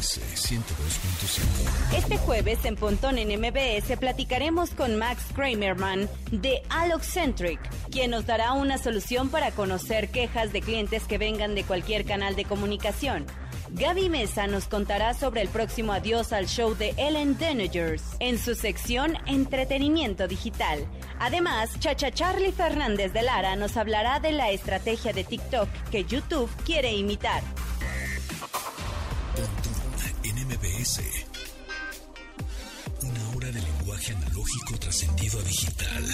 MBS 102.5. Este jueves en Pontón en MBS platicaremos con Max Kramerman de Allocentric, quien nos dará una solución para conocer quejas de clientes que vengan de cualquier canal de comunicación. Gaby Mesa nos contará sobre el próximo adiós al show de Ellen DeGeneres en su sección Entretenimiento Digital. Además, Chacha Charlie Fernández de Lara nos hablará de la estrategia de TikTok que YouTube quiere imitar. Una hora de lenguaje analógico trascendido a digital.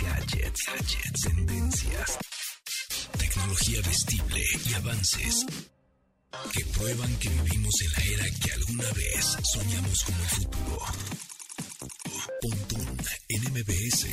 Gadgets, gadgets, tendencias. Tecnología vestible y avances que prueban que vivimos en la era que alguna vez soñamos como el futuro. Pontón en MBS.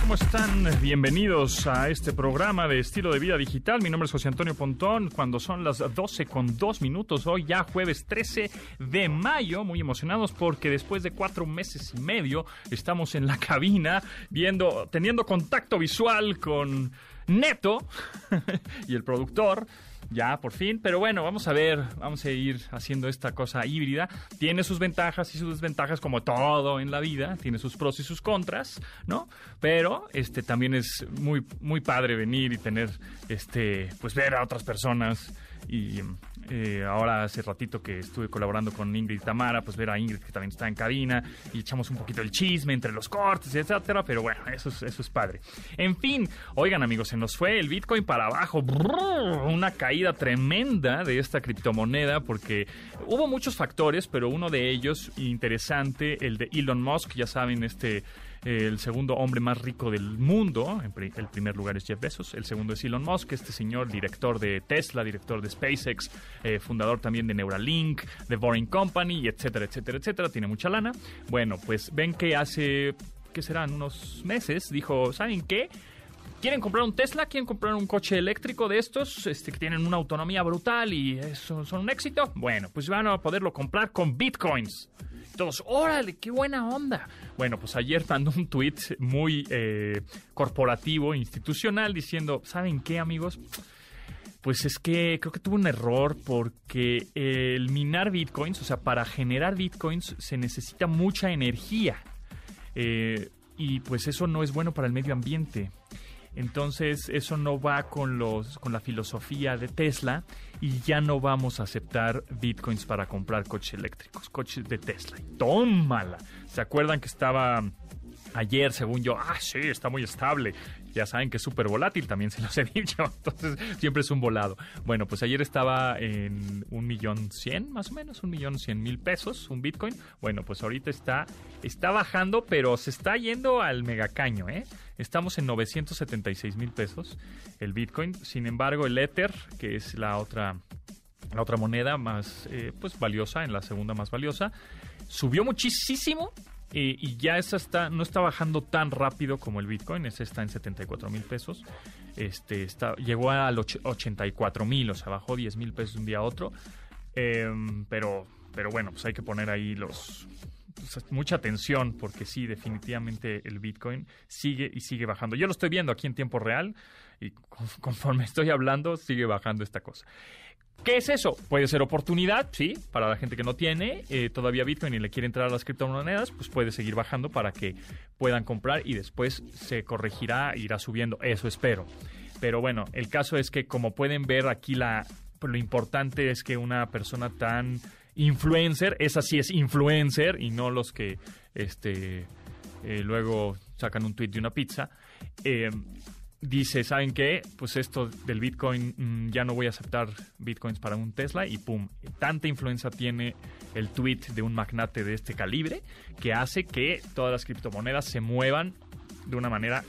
¿Cómo están? Bienvenidos a este programa de estilo de vida digital. Mi nombre es José Antonio Pontón. Cuando son las 12 con 2 minutos, hoy ya jueves 13 de mayo, muy emocionados porque después de cuatro meses y medio estamos en la cabina viendo, teniendo contacto visual con Neto y el productor ya por fin. Pero bueno, vamos a ver, vamos a ir haciendo esta cosa híbrida. Tiene sus ventajas y sus desventajas como todo en la vida, tiene sus pros y sus contras, ¿no? Pero este también es muy muy padre venir y tener este pues ver a otras personas y eh, ahora hace ratito que estuve colaborando con Ingrid Tamara, pues ver a Ingrid que también está en cabina y echamos un poquito el chisme entre los cortes, etcétera, pero bueno, eso es, eso es padre. En fin, oigan amigos, se nos fue el Bitcoin para abajo, una caída tremenda de esta criptomoneda porque hubo muchos factores, pero uno de ellos interesante, el de Elon Musk, ya saben, este el segundo hombre más rico del mundo. El primer lugar es Jeff Bezos, el segundo es Elon Musk, este señor director de Tesla, director de SpaceX, eh, fundador también de Neuralink, de Boring Company, etcétera, etcétera, etcétera. Tiene mucha lana. Bueno, pues ven que hace, ¿qué serán? Unos meses dijo, ¿saben qué? ¿Quieren comprar un Tesla? ¿Quieren comprar un coche eléctrico de estos este, que tienen una autonomía brutal y son un éxito? Bueno, pues van a poderlo comprar con bitcoins. Todos, órale, qué buena onda. Bueno, pues ayer mandó un tweet muy eh, corporativo, institucional, diciendo, ¿saben qué, amigos? Pues es que creo que tuvo un error porque el minar bitcoins, o sea, para generar bitcoins se necesita mucha energía. Eh, y pues eso no es bueno para el medio ambiente. Entonces eso no va con los con la filosofía de Tesla y ya no vamos a aceptar bitcoins para comprar coches eléctricos, coches de Tesla. Tómala. ¿Se acuerdan que estaba ayer, según yo, ah, sí, está muy estable. Ya saben que es súper volátil, también se los he dicho, entonces siempre es un volado. Bueno, pues ayer estaba en un millón cien, más o menos, un millón cien mil pesos, un Bitcoin. Bueno, pues ahorita está, está bajando, pero se está yendo al megacaño, ¿eh? Estamos en 976 mil pesos el Bitcoin. Sin embargo, el Ether, que es la otra, la otra moneda más eh, pues valiosa, en la segunda más valiosa, subió muchísimo eh, y ya esa está, no está bajando tan rápido como el Bitcoin, ese está en 74 mil pesos. Este está, llegó al 84 mil, o sea, bajó 10 mil pesos de un día a otro. Em, pero, pero bueno, pues hay que poner ahí los pues, mucha atención porque sí, definitivamente el Bitcoin sigue y sigue bajando. Yo lo estoy viendo aquí en tiempo real y conforme estoy hablando sigue bajando esta cosa. ¿Qué es eso? Puede ser oportunidad, sí, para la gente que no tiene eh, todavía Bitcoin y le quiere entrar a las criptomonedas, pues puede seguir bajando para que puedan comprar y después se corregirá, irá subiendo, eso espero. Pero bueno, el caso es que como pueden ver aquí la, lo importante es que una persona tan influencer, esa sí es influencer y no los que este eh, luego sacan un tweet de una pizza, eh, dice, ¿saben qué? Pues esto del Bitcoin, mm, ya no voy a aceptar Bitcoins para un Tesla y pum, tanta influencia tiene el tweet de un magnate de este calibre que hace que todas las criptomonedas se muevan de una manera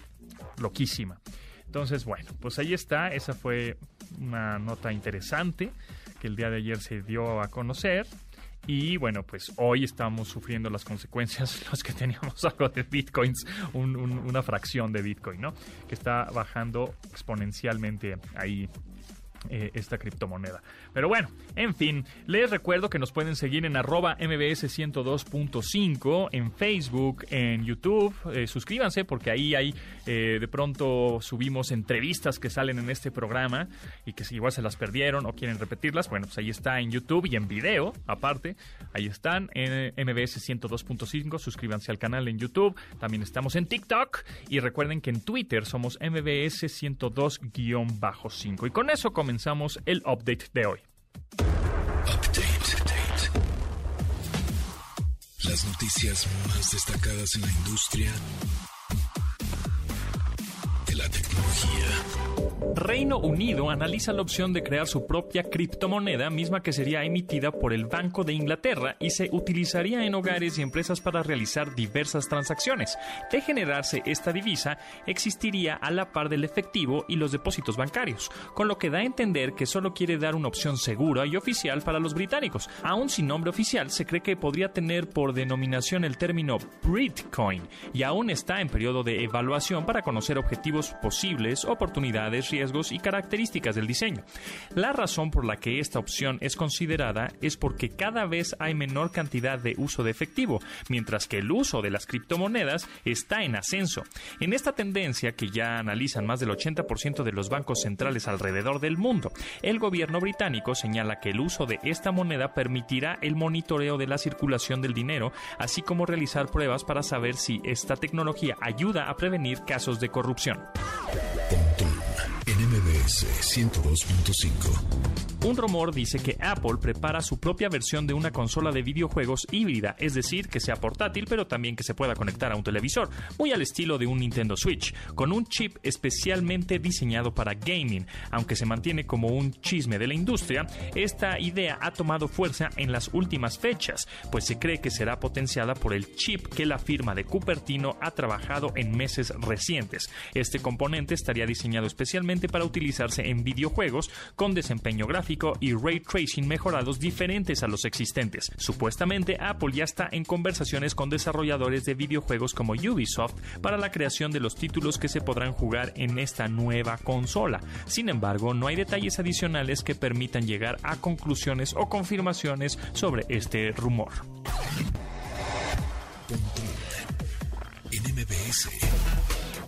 loquísima. Entonces, bueno, pues ahí está, esa fue una nota interesante que el día de ayer se dio a conocer. Y bueno, pues hoy estamos sufriendo las consecuencias, los que teníamos algo de bitcoins, una fracción de bitcoin, ¿no? Que está bajando exponencialmente ahí eh, esta criptomoneda. Pero bueno, en fin, les recuerdo que nos pueden seguir en arroba mbs 102.5 en Facebook, en YouTube. Eh, suscríbanse porque ahí hay eh, de pronto subimos entrevistas que salen en este programa y que igual se las perdieron o quieren repetirlas, bueno, pues ahí está en YouTube y en video, aparte, ahí están en MBS 102.5, suscríbanse al canal en YouTube, también estamos en TikTok y recuerden que en Twitter somos MBS 102-5 y con eso comenzamos el update de hoy. Las noticias más destacadas en la industria la tecnología. Reino Unido analiza la opción de crear su propia criptomoneda, misma que sería emitida por el Banco de Inglaterra y se utilizaría en hogares y empresas para realizar diversas transacciones. De generarse esta divisa, existiría a la par del efectivo y los depósitos bancarios, con lo que da a entender que solo quiere dar una opción segura y oficial para los británicos. Aún sin nombre oficial, se cree que podría tener por denominación el término Bitcoin y aún está en periodo de evaluación para conocer objetivos posibles, oportunidades, riesgos y características del diseño. La razón por la que esta opción es considerada es porque cada vez hay menor cantidad de uso de efectivo, mientras que el uso de las criptomonedas está en ascenso. En esta tendencia, que ya analizan más del 80% de los bancos centrales alrededor del mundo, el gobierno británico señala que el uso de esta moneda permitirá el monitoreo de la circulación del dinero, así como realizar pruebas para saber si esta tecnología ayuda a prevenir casos de corrupción. NMBS 102.5 un rumor dice que Apple prepara su propia versión de una consola de videojuegos híbrida, es decir, que sea portátil pero también que se pueda conectar a un televisor, muy al estilo de un Nintendo Switch, con un chip especialmente diseñado para gaming. Aunque se mantiene como un chisme de la industria, esta idea ha tomado fuerza en las últimas fechas, pues se cree que será potenciada por el chip que la firma de Cupertino ha trabajado en meses recientes. Este componente estaría diseñado especialmente para utilizarse en videojuegos con desempeño gráfico y ray tracing mejorados diferentes a los existentes. Supuestamente Apple ya está en conversaciones con desarrolladores de videojuegos como Ubisoft para la creación de los títulos que se podrán jugar en esta nueva consola. Sin embargo, no hay detalles adicionales que permitan llegar a conclusiones o confirmaciones sobre este rumor.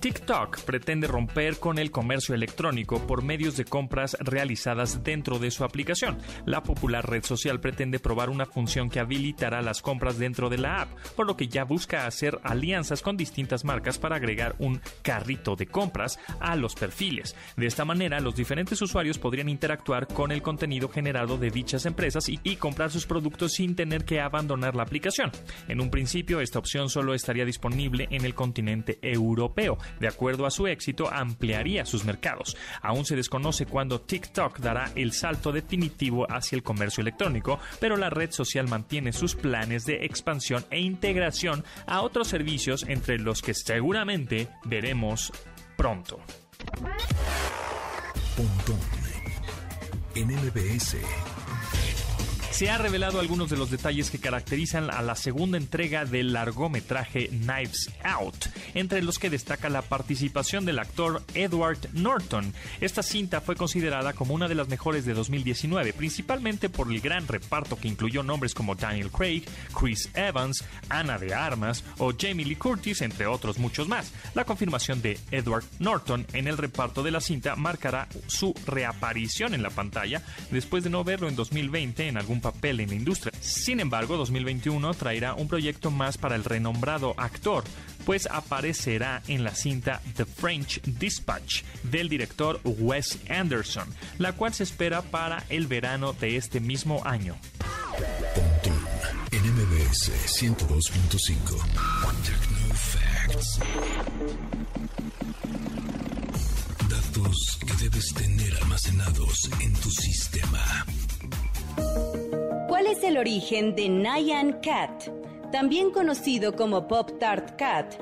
TikTok pretende romper con el comercio electrónico por medios de compras realizadas dentro de su aplicación. La popular red social pretende probar una función que habilitará las compras dentro de la app, por lo que ya busca hacer alianzas con distintas marcas para agregar un carrito de compras a los perfiles. De esta manera, los diferentes usuarios podrían interactuar con el contenido generado de dichas empresas y, y comprar sus productos sin tener que abandonar la aplicación. En un principio, esta opción solo estaría disponible en el continente europeo, de acuerdo a su éxito, ampliaría sus mercados. Aún se desconoce cuándo TikTok dará el salto definitivo hacia el comercio electrónico, pero la red social mantiene sus planes de expansión e integración a otros servicios entre los que seguramente veremos pronto. Se ha revelado algunos de los detalles que caracterizan a la segunda entrega del largometraje Knives Out, entre los que destaca la participación del actor Edward Norton. Esta cinta fue considerada como una de las mejores de 2019, principalmente por el gran reparto que incluyó nombres como Daniel Craig, Chris Evans, Ana de Armas o Jamie Lee Curtis, entre otros muchos más. La confirmación de Edward Norton en el reparto de la cinta marcará su reaparición en la pantalla después de no verlo en 2020 en algún papel en la industria. Sin embargo, 2021 traerá un proyecto más para el renombrado actor, pues aparecerá en la cinta The French Dispatch del director Wes Anderson, la cual se espera para el verano de este mismo año. 102.5 Datos que debes tener almacenados en tu sistema. ¿Cuál es el origen de Nyan Cat? También conocido como Pop Tart Cat,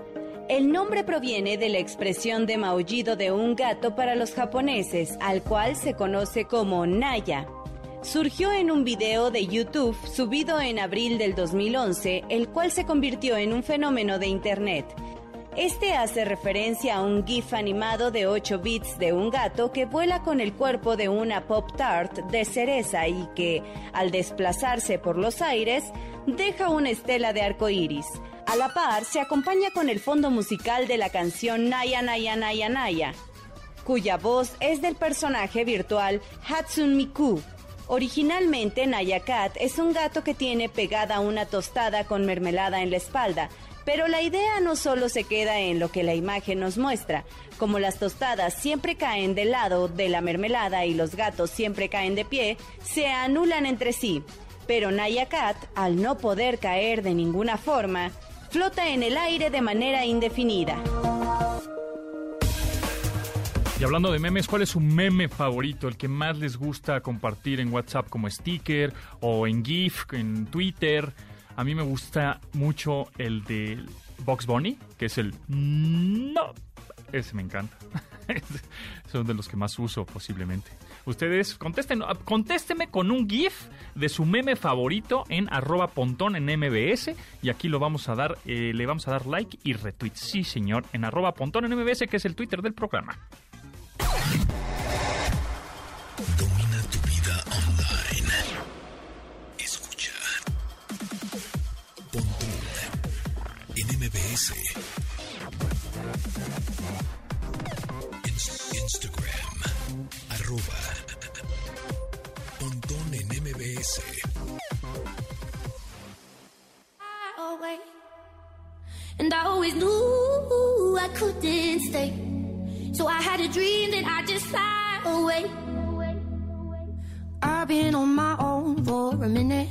el nombre proviene de la expresión de maullido de un gato para los japoneses, al cual se conoce como Naya. Surgió en un video de YouTube subido en abril del 2011, el cual se convirtió en un fenómeno de Internet Este hace referencia a un GIF animado de 8 bits de un gato que vuela con el cuerpo de una Pop Tart de cereza y que, al desplazarse por los aires, deja una estela de arco iris. A la par, se acompaña con el fondo musical de la canción Naya Naya Naya Naya, cuya voz es del personaje virtual Hatsune Miku. Originalmente, Naya Cat es un gato que tiene pegada una tostada con mermelada en la espalda, pero la idea no solo se queda en lo que la imagen nos muestra. Como las tostadas siempre caen del lado de la mermelada y los gatos siempre caen de pie, se anulan entre sí. Pero Naya Cat, al no poder caer de ninguna forma, flota en el aire de manera indefinida. Y hablando de memes, ¿cuál es su meme favorito? El que más les gusta compartir en WhatsApp como sticker o en GIF, en Twitter. A mí me gusta mucho el de Box Bunny, que es el no. Ese me encanta. Son de los que más uso posiblemente. Ustedes contesten, contésteme con un GIF de su meme favorito en arroba pontón en MBS y aquí lo vamos a dar, eh, le vamos a dar like y retweet. Sí, señor, en arroba pontón en MBS, que es el Twitter del programa. MBS. Instagram. Arroba. Pontón en MBS. And I always knew I couldn't stay. So I had a dream that I just fly away. I've been on my own for a minute.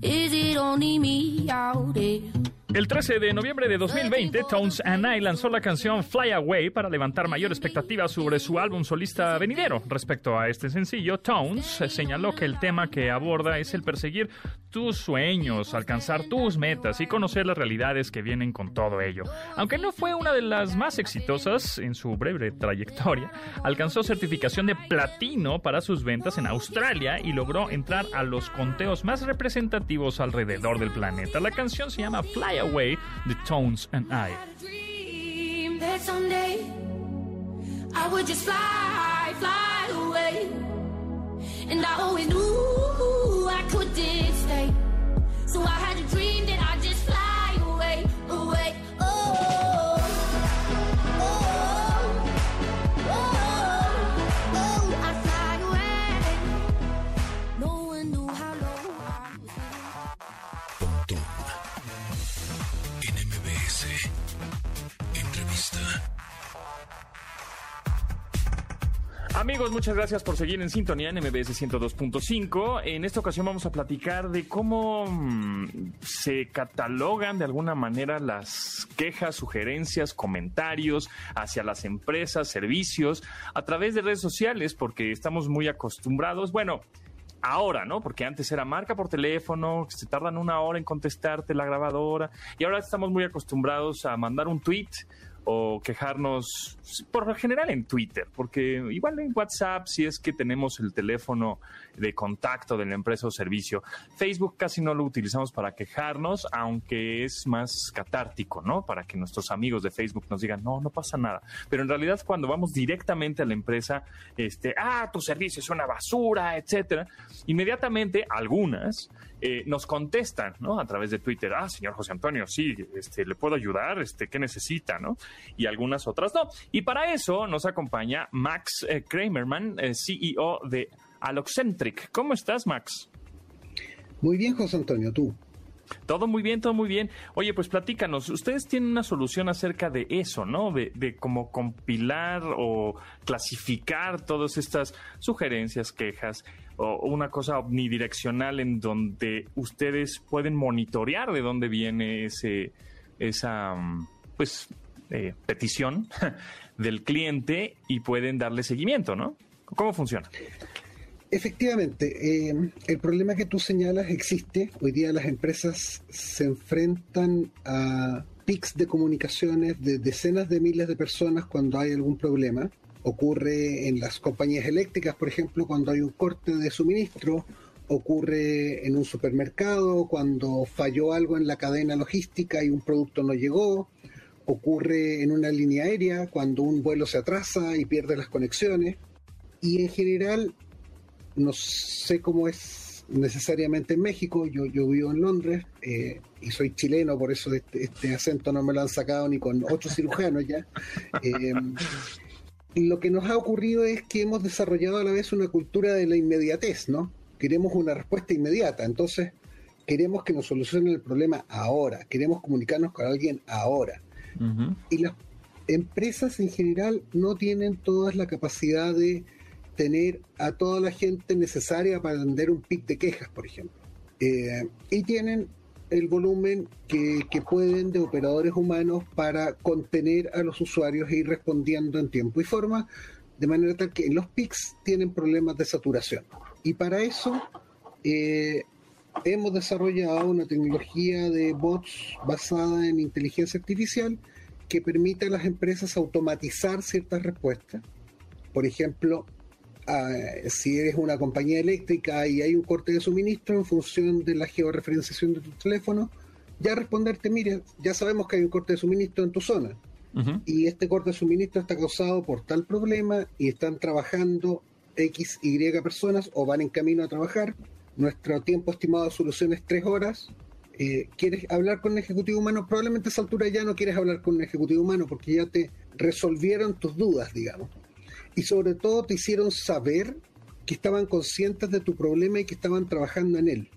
Is it only me out there? El 13 de noviembre de 2020, Tones and I lanzó la canción Fly Away para levantar mayor expectativa sobre su álbum solista venidero. Respecto a este sencillo, Tones señaló que el tema que aborda es el perseguir tus sueños, alcanzar tus metas y conocer las realidades que vienen con todo ello. Aunque no fue una de las más exitosas en su breve trayectoria, alcanzó certificación de platino para sus ventas en Australia y logró entrar a los conteos más representativos alrededor del planeta. La canción se llama Fly Away, The Tones and I. Dream that someday I would just fly, fly away. And I always knew I couldn't stay. So I had a Muchas gracias por seguir en sintonía en MBS 102.5. En esta ocasión vamos a platicar de cómo mm, se catalogan de alguna manera las quejas, sugerencias, comentarios hacia las empresas, servicios, a través de redes sociales, porque estamos muy acostumbrados. Bueno, ahora, ¿no? Porque antes era marca por teléfono, se tardan una hora en contestarte la grabadora, y ahora estamos muy acostumbrados a mandar un tweet o quejarnos por lo general en Twitter, porque igual en WhatsApp si es que tenemos el teléfono de contacto de la empresa o servicio. Facebook casi no lo utilizamos para quejarnos, aunque es más catártico, ¿no? Para que nuestros amigos de Facebook nos digan, no, no pasa nada. Pero en realidad cuando vamos directamente a la empresa, este, ah, tu servicio es una basura, etcétera, inmediatamente algunas eh, nos contestan, ¿no? A través de Twitter, ah, señor José Antonio, sí, este, le puedo ayudar, este, ¿qué necesita, no? Y algunas otras no. Y para eso nos acompaña Max eh, Kramerman, eh, CEO de Alocentric. ¿Cómo estás, Max? Muy bien, José Antonio, tú. Todo muy bien, todo muy bien. Oye, pues platícanos, ustedes tienen una solución acerca de eso, ¿no? De, de cómo compilar o clasificar todas estas sugerencias, quejas, o una cosa omnidireccional en donde ustedes pueden monitorear de dónde viene ese, esa, mm, pues, eh, petición del cliente y pueden darle seguimiento, ¿no? ¿Cómo funciona? Efectivamente, eh, el problema que tú señalas existe. Hoy día las empresas se enfrentan a pics de comunicaciones de decenas de miles de personas cuando hay algún problema. Ocurre en las compañías eléctricas, por ejemplo, cuando hay un corte de suministro. Ocurre en un supermercado cuando falló algo en la cadena logística y un producto no llegó. ocurre en una línea aérea cuando un vuelo se atrasa y pierde las conexiones. Y en general, no sé cómo es necesariamente en México, yo, yo vivo en Londres eh, y soy chileno, por eso este, este, acento no me lo han sacado ni con ocho cirujanos ya. Eh, lo que nos ha ocurrido es que hemos desarrollado a la vez una cultura de la inmediatez, ¿no? Queremos una respuesta inmediata, entonces queremos que nos solucionen el problema ahora, queremos comunicarnos con alguien ahora. Y las empresas en general no tienen todas la capacidad de tener a toda la gente necesaria para atender un pic de quejas, por ejemplo. Eh, y tienen el volumen que, pueden de operadores humanos para contener a los usuarios e ir respondiendo en tiempo y forma, de manera tal que los PICs tienen problemas de saturación. Y para eso eh, hemos desarrollado una tecnología de bots basada en inteligencia artificial que permite a las empresas automatizar ciertas respuestas. Por ejemplo, si eres una compañía eléctrica y hay un corte de suministro en función de la georreferenciación de tu teléfono, ya responderte, mire, ya sabemos que hay un corte de suministro en tu zona. Y este corte de suministro está causado por tal problema y están trabajando X, Y personas o van en camino a trabajar. Nuestro tiempo estimado de solución es tres horas. Eh, ¿Quieres hablar con un ejecutivo humano? Probablemente a esa altura ya no quieres hablar con un ejecutivo humano porque ya te resolvieron tus dudas, digamos y sobre todo te hicieron saber que estaban conscientes de tu problema y que estaban trabajando en él.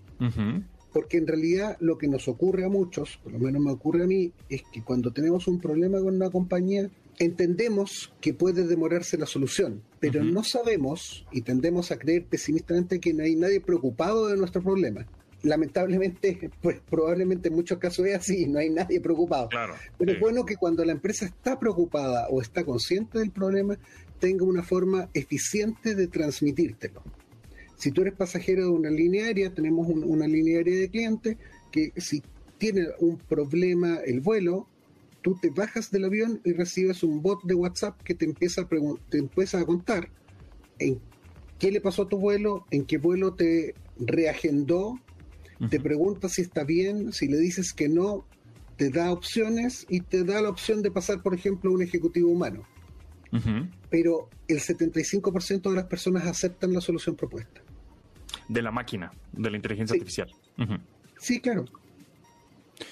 Porque en realidad lo que nos ocurre a muchos, por lo menos me ocurre a mí, es que cuando tenemos un problema con una compañía, entendemos que puede demorarse la solución, pero no sabemos y tendemos a creer pesimistamente que no hay nadie preocupado de nuestro problema lamentablemente, pues probablemente en muchos casos es así, no hay nadie preocupado. Pero es bueno que cuando la empresa está preocupada o está consciente del problema, tenga una forma eficiente de transmitírtelo. Si tú eres pasajero de una línea aérea, tenemos una línea aérea de cliente que si tiene un problema el vuelo, tú te bajas del avión y recibes un bot de WhatsApp que te empieza a, te empieza a contar en qué le pasó a tu vuelo, en qué vuelo te reagendó, te pregunta si está bien, si le dices que no, te da opciones y te da la opción de pasar, por ejemplo, a un ejecutivo humano pero el 75% de las personas aceptan la solución propuesta. De la máquina, de la inteligencia artificial. Sí, claro.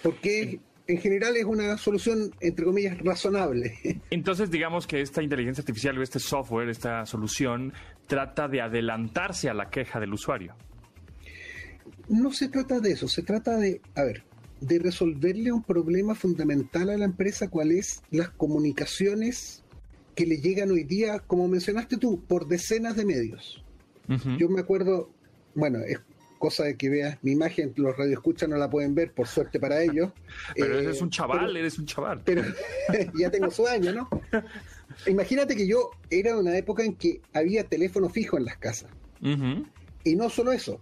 Porque en general es una solución, entre comillas, razonable. Entonces, digamos que esta inteligencia artificial o este software, esta solución, trata de adelantarse a la queja del usuario. No se trata de eso, se trata de, a ver, de resolverle un problema fundamental a la empresa, cuál es las comunicaciones que le llegan hoy día, como mencionaste tú, por decenas de medios. Yo me acuerdo, bueno, es cosa de que veas mi imagen, los radioescuchas no la pueden ver, por suerte para ellos. pero eres un chaval, eres un chaval. Pero ya tengo su año, ¿no? Imagínate que yo era de una época en que había teléfono fijo en las casas. Y no solo eso,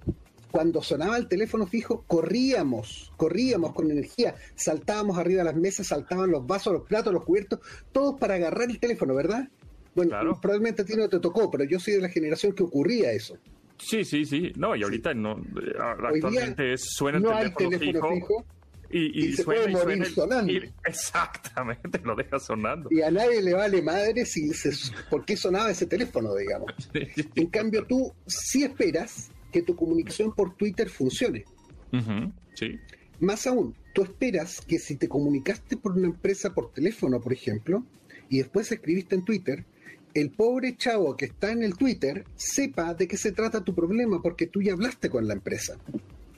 cuando sonaba el teléfono fijo, corríamos, corríamos con energía, saltábamos arriba de las mesas, saltaban los vasos, los platos, los cubiertos, todos para agarrar el teléfono, ¿verdad? Bueno, probablemente a ti no te tocó, pero yo soy de la generación que ocurría eso. Sí, sí, sí. No, y ahorita no. Eh, actualmente suena el teléfono, fijo, y, se puede morir sonando. exactamente, lo deja sonando. Y a nadie le vale madre si por qué sonaba ese teléfono, digamos. En cambio, tú sí esperas que tu comunicación por Twitter funcione. sí. Más aún, tú esperas que si te comunicaste por una empresa por teléfono, por ejemplo, y después escribiste en Twitter, el pobre chavo que está en el Twitter sepa de qué se trata tu problema porque tú ya hablaste con la empresa.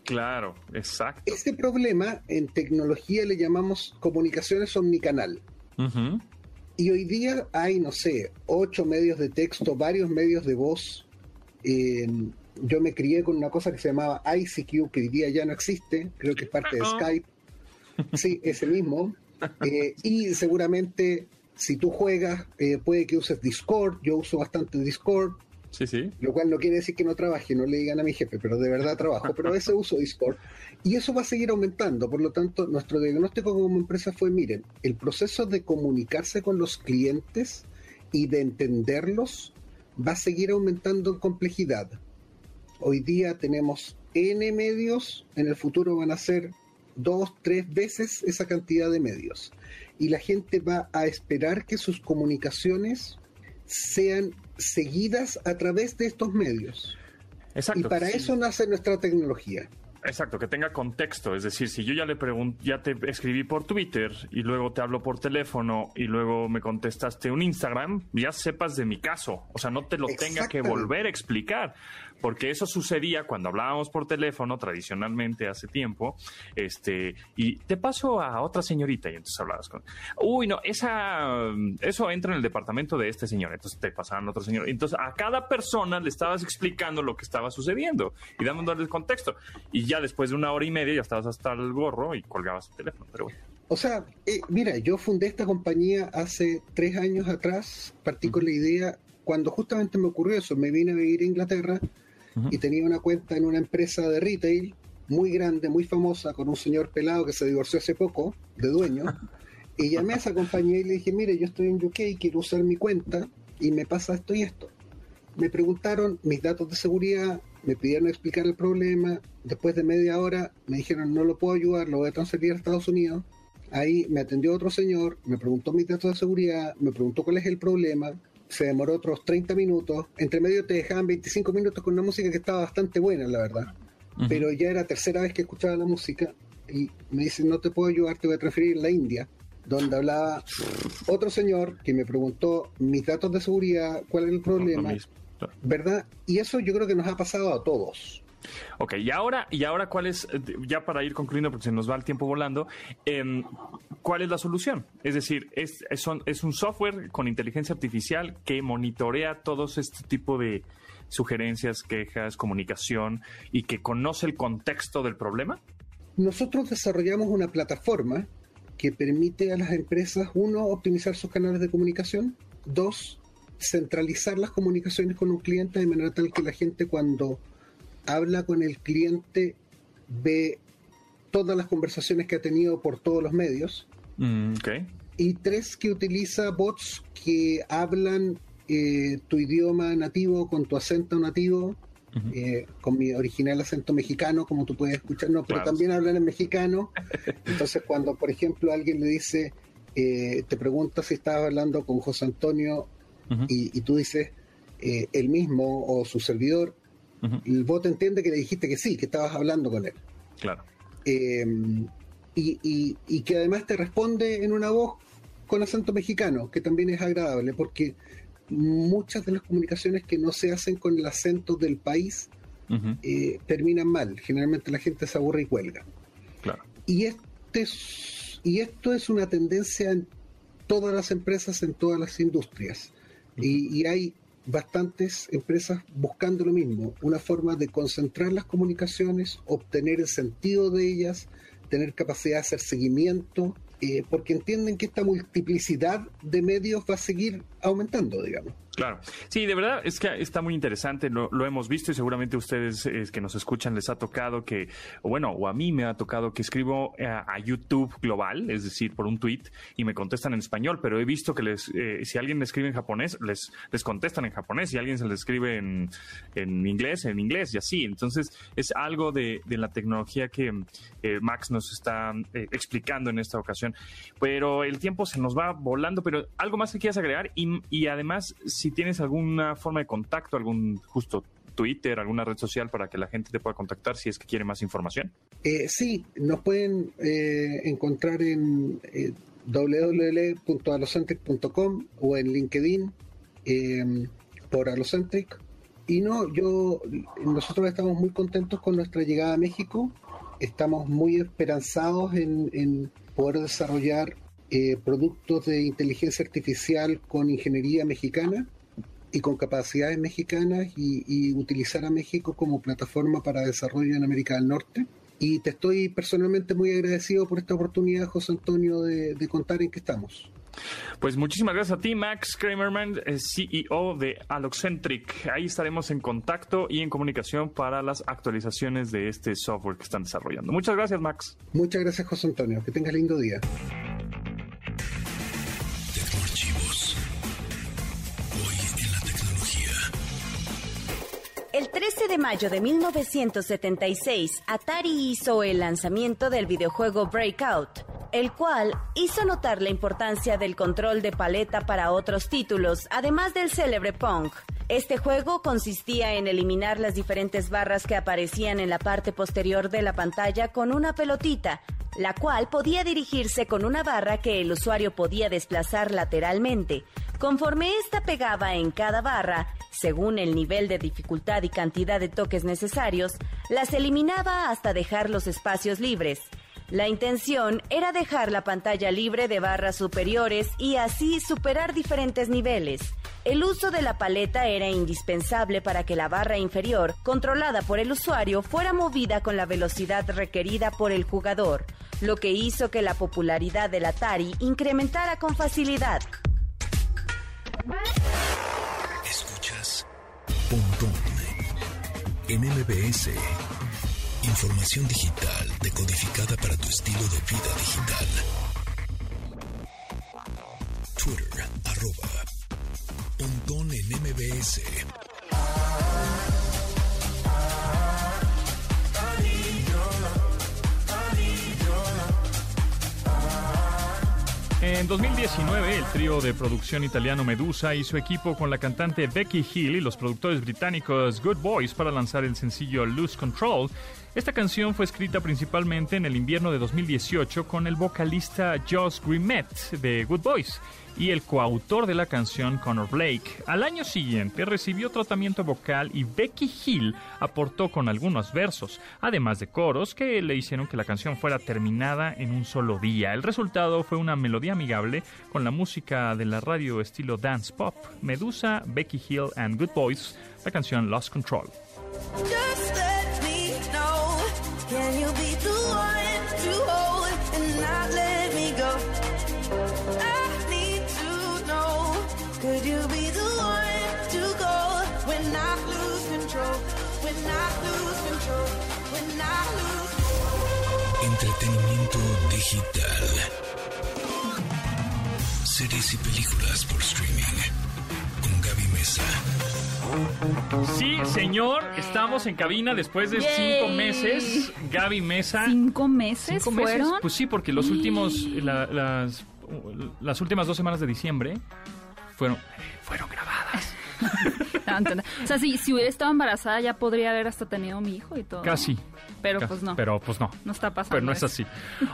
Claro, exacto. Este problema en tecnología le llamamos comunicaciones omnicanal. Y hoy día hay, no sé, ocho medios de texto, varios medios de voz, en yo me crié con una cosa que se llamaba ICQ, que hoy día ya no existe, creo que es parte de Skype. Sí, ese mismo. Eh, y seguramente si tú juegas, eh, puede que uses Discord, yo uso bastante Discord. Sí, sí. Lo cual no quiere decir que no trabaje, no le digan a mi jefe, pero de verdad trabajo. Pero a veces uso Discord. Y eso va a seguir aumentando. Por lo tanto, nuestro diagnóstico como empresa fue, miren, el proceso de comunicarse con los clientes y de entenderlos va a seguir aumentando en complejidad. Hoy día tenemos N medios, en el futuro van a ser dos, tres veces esa cantidad de medios. Y la gente va a esperar que sus comunicaciones sean seguidas a través de estos medios. Exacto. Y para sí. eso nace nuestra tecnología. Exacto, que tenga contexto. Es decir, si yo ya le pregunto, ya te escribí por Twitter y luego te hablo por teléfono y luego me contestaste un Instagram, ya sepas de mi caso. O sea, no te lo tenga que volver a explicar. Porque eso sucedía cuando hablábamos por teléfono tradicionalmente hace tiempo. Este, y te paso a otra señorita y entonces hablabas con. Uy, no, esa, eso entra en el departamento de este señor. Entonces te pasaban a otro señor. Entonces a cada persona le estabas explicando lo que estaba sucediendo y dándole el contexto. Y ya después de una hora y media ya estabas hasta el gorro y colgabas el teléfono. Pero bueno. O sea, eh, mira, yo fundé esta compañía hace tres años atrás, partí con la idea, cuando justamente me ocurrió eso, me vine a vivir a Inglaterra y tenía una cuenta en una empresa de retail muy grande, muy famosa, con un señor pelado que se divorció hace poco, de dueño, y llamé a esa compañía y le dije, mire, yo estoy en UK, quiero usar mi cuenta y me pasa esto y esto. Me preguntaron mis datos de seguridad, me pidieron explicar el problema, después de media hora me dijeron, no lo puedo ayudar, lo voy a transferir a Estados Unidos. Ahí me atendió otro señor, me preguntó mis datos de seguridad, me preguntó cuál es el problema, se demoró otros 30 minutos, entre medio te dejaban 25 minutos con una música que estaba bastante buena, la verdad, pero ya era tercera vez que escuchaba la música y me dice, no te puedo ayudar, te voy a transferir a la India, donde hablaba otro señor que me preguntó mis datos de seguridad, cuál es el problema. ¿Verdad? Y eso yo creo que nos ha pasado a todos. Ok, y ahora, y ahora cuál es, eh, ya para ir concluyendo, porque se nos va el tiempo volando, em, ¿cuál es la solución? Es decir, es, es, son- es un software con inteligencia artificial que monitorea todos este tipo de sugerencias, quejas, comunicación y que conoce el contexto del problema. Nosotros desarrollamos una plataforma que permite a las empresas, uno, optimizar sus canales de comunicación, dos, centralizar las comunicaciones con un cliente de manera tal que la gente cuando habla con el cliente ve todas las conversaciones que ha tenido por todos los medios, Mm, y tres, que utiliza bots que hablan eh, tu idioma nativo con tu acento nativo, eh, con mi original acento mexicano, como tú puedes escuchar, no, pero Claro. también hablan en mexicano. Entonces, cuando, por ejemplo, alguien le dice, eh, te pregunta si estás hablando con José Antonio Y, y tú dices eh, el mismo o su servidor, Ujú. el bot entiende que le dijiste que sí, que estabas hablando con él. Claro. Eh, y, y- y que además te responde en una voz con acento mexicano, que también es agradable, porque muchas de las comunicaciones que no se hacen con el acento del país eh, terminan mal. Generalmente la gente se aburre y cuelga. Claro. Y, este es- y esto es una tendencia en todas las empresas, en todas las industrias. Y, hay bastantes empresas buscando lo mismo, una forma de concentrar las comunicaciones, obtener el sentido de ellas, tener capacidad de hacer seguimiento, eh, porque entienden que esta multiplicidad de medios va a seguir aumentando, digamos. Claro. Sí, de verdad es que está muy interesante, lo, lo hemos visto y seguramente ustedes eh, que nos escuchan les ha tocado que, bueno, o a mí me ha tocado que escribo eh, a, YouTube global, es decir, por un tweet y me contestan en español, pero he visto que les, eh, si alguien le escribe en japonés, les, les contestan en japonés, si alguien se le escribe en, en inglés, en inglés y así. Entonces es algo de, de la tecnología que eh, Max nos está explicando en esta ocasión. Pero el tiempo se nos va volando, pero algo más que quieras agregar y, y además si tienes alguna forma de contacto, algún justo Twitter, alguna red social para que la gente te pueda contactar si es que quiere más información. Eh, sí, nos pueden eh, encontrar en eh, www.alocentric.com o en LinkedIn eh, por Alocentric. Y no, yo, nosotros estamos muy contentos con nuestra llegada a México. Estamos muy esperanzados en poder desarrollar eh, productos de inteligencia artificial con ingeniería mexicana y con capacidades mexicanas y, y utilizar a México como plataforma para desarrollo en América del Norte. Y te estoy personalmente muy agradecido por esta oportunidad, José Antonio, de, de contar en qué estamos. Pues muchísimas gracias a ti, Max Kramerman, eh, CEO de Alocentric. Ahí estaremos en contacto y en comunicación para las actualizaciones de este software que están desarrollando. Muchas gracias, Max. Muchas gracias, José Antonio. Que tengas lindo día. El 13 de mayo de 1976, Atari hizo el lanzamiento del videojuego Breakout, el cual hizo notar la importancia del control de paleta para otros títulos, además del célebre Pong. Este juego consistía en eliminar las diferentes barras que aparecían en la parte posterior de la pantalla con una pelotita, la cual podía dirigirse con una barra que el usuario podía desplazar lateralmente. Conforme ésta pegaba en cada barra, según el nivel de dificultad y cantidad de toques necesarios, las eliminaba hasta dejar los espacios libres. La intención era dejar la pantalla libre de barras superiores y así superar diferentes niveles. El uso de la paleta era indispensable para que la barra inferior, controlada por el usuario, fuera movida con la velocidad requerida por el jugador, lo que hizo que la popularidad del Atari incrementara con facilidad. Escuchas Pontón en MBS. Información digital decodificada para tu estilo de vida digital. Twitter, arroba Pontón en MBS. En 2019, el trío de producción italiano Medusa hizo equipo con la cantante Becky Hill y los productores británicos Good Boys para lanzar el sencillo Lose Control. Esta canción fue escrita principalmente en el invierno de 2018 con el vocalista Josh Grimet de Good Boys y el coautor de la canción Connor Blake. Al año siguiente recibió tratamiento vocal y Becky Hill aportó con algunos versos, además de coros que le hicieron que la canción fuera terminada en un solo día. El resultado fue una melodía amigable con la música de la radio estilo dance pop. Medusa, Becky Hill and Good Boys, la canción Lost Control. Just let me know. Can you be Could you be the one to go when I lose control? When I lose control? When I lose Entretenimiento digital. Series y películas por streaming. Con Gaby Mesa. Sí, señor, estamos en cabina después de Yay. cinco meses. Gaby Mesa. ¿Cinco meses ¿Cinco meses? fueron? Pues sí, porque los últimos, la- las, las últimas dos semanas de diciembre fueron, fueron grabadas. No, entiendo. O sea, si, si hubiera estado embarazada ya podría haber hasta tenido mi hijo y todo. Casi. Pero pues no. Pero pues no. No está pasando. Pero no es así.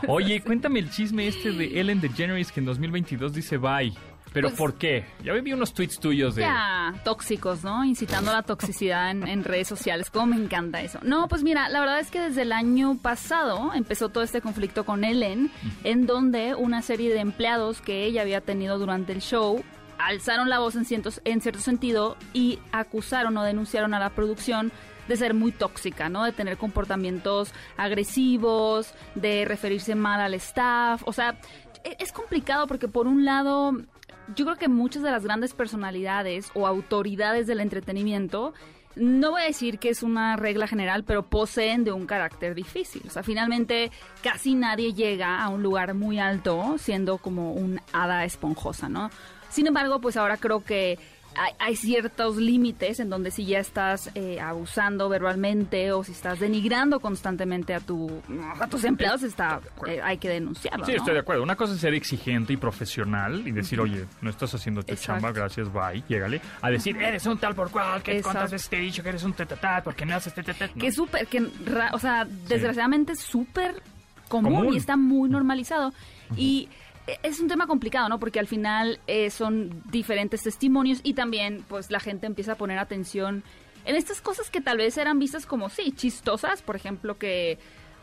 Oye, cuéntame el chisme este de Ellen DeGeneres que en 2022 dice bye. ¿Pero Pues- por qué? Ya vi unos tweets tuyos de... Ya, tóxicos, ¿no? Incitando a la toxicidad en, en redes sociales. Cómo me encanta eso. No, pues mira, la verdad es que desde el año pasado empezó todo este conflicto con Ellen, en donde una serie de empleados que ella había tenido durante el show alzaron la voz en, en cierto sentido y acusaron o denunciaron a la producción de ser muy tóxica, ¿no? De tener comportamientos agresivos, de referirse mal al staff. O sea, e- es complicado porque por un lado yo creo que muchas de las grandes personalidades o autoridades del entretenimiento, no voy a decir que es una regla general, pero poseen de un carácter difícil. O sea, finalmente casi nadie llega a un lugar muy alto siendo como un hada esponjosa, ¿no? Sin embargo, pues ahora creo que hay, hay ciertos límites en donde si ya estás eh, abusando verbalmente o si estás denigrando constantemente a, tu, a tus empleados, está, eh, hay que denunciarlo. Sí, ¿no? estoy de acuerdo. Una cosa es ser exigente y profesional y decir, oye, no estás haciendo tu Exacto. chamba, gracias, bye, llégale. A decir, eres un tal por cual, que Exacto. cuántas veces te he dicho que eres un tetatat, porque no haces tetatat. que es súper, que, o sea, desgraciadamente es súper común, Común. y está muy normalizado. Y e- es un tema complicado, ¿no? Porque al final eh, son diferentes testimonios y también, pues, la gente empieza a poner atención en estas cosas que tal vez eran vistas como, sí, chistosas. Por ejemplo, que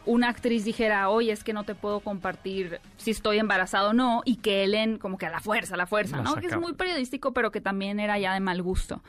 una actriz dijera, oye, es que no te puedo compartir si estoy embarazada o no, y que Ellen, como que a la fuerza, a la fuerza, La ¿no? Que es muy periodístico, pero que también era ya de mal gusto.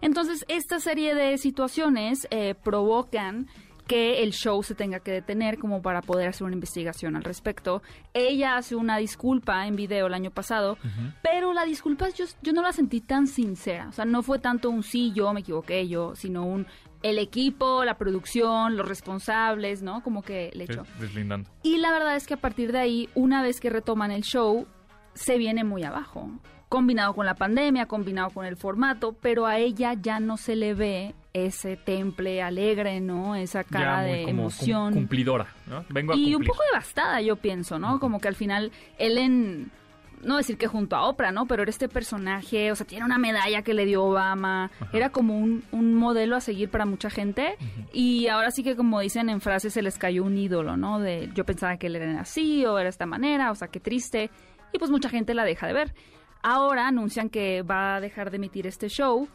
Entonces, esta serie de situaciones eh, provocan que el show se tenga que detener como para poder hacer una investigación al respecto. Ella hace una disculpa en video el año pasado, pero la disculpa yo, yo no la sentí tan sincera. O sea, no fue tanto un sí, yo me equivoqué, yo, sino un el equipo, la producción, los responsables, ¿no? Como que le echó. Des- Deslindando. Y la verdad es que a partir de ahí, una vez que retoman el show, se viene muy abajo. Combinado con la pandemia, combinado con el formato, pero a ella ya no se le ve ese temple alegre, ¿no? Esa cara de cum- emoción. cumplidora, ¿no? Vengo a y un poco devastada, yo pienso, ¿no? Como que al final Ellen, no decir que junto a Oprah, ¿no? Pero era este personaje, o sea, tiene una medalla que le dio Obama, era como un, un modelo a seguir para mucha gente y ahora sí que como dicen en frases se les cayó un ídolo, ¿no? De yo pensaba que él era así o era de esta manera, o sea, qué triste y pues mucha gente la deja de ver. Ahora anuncian que va a dejar de emitir este show.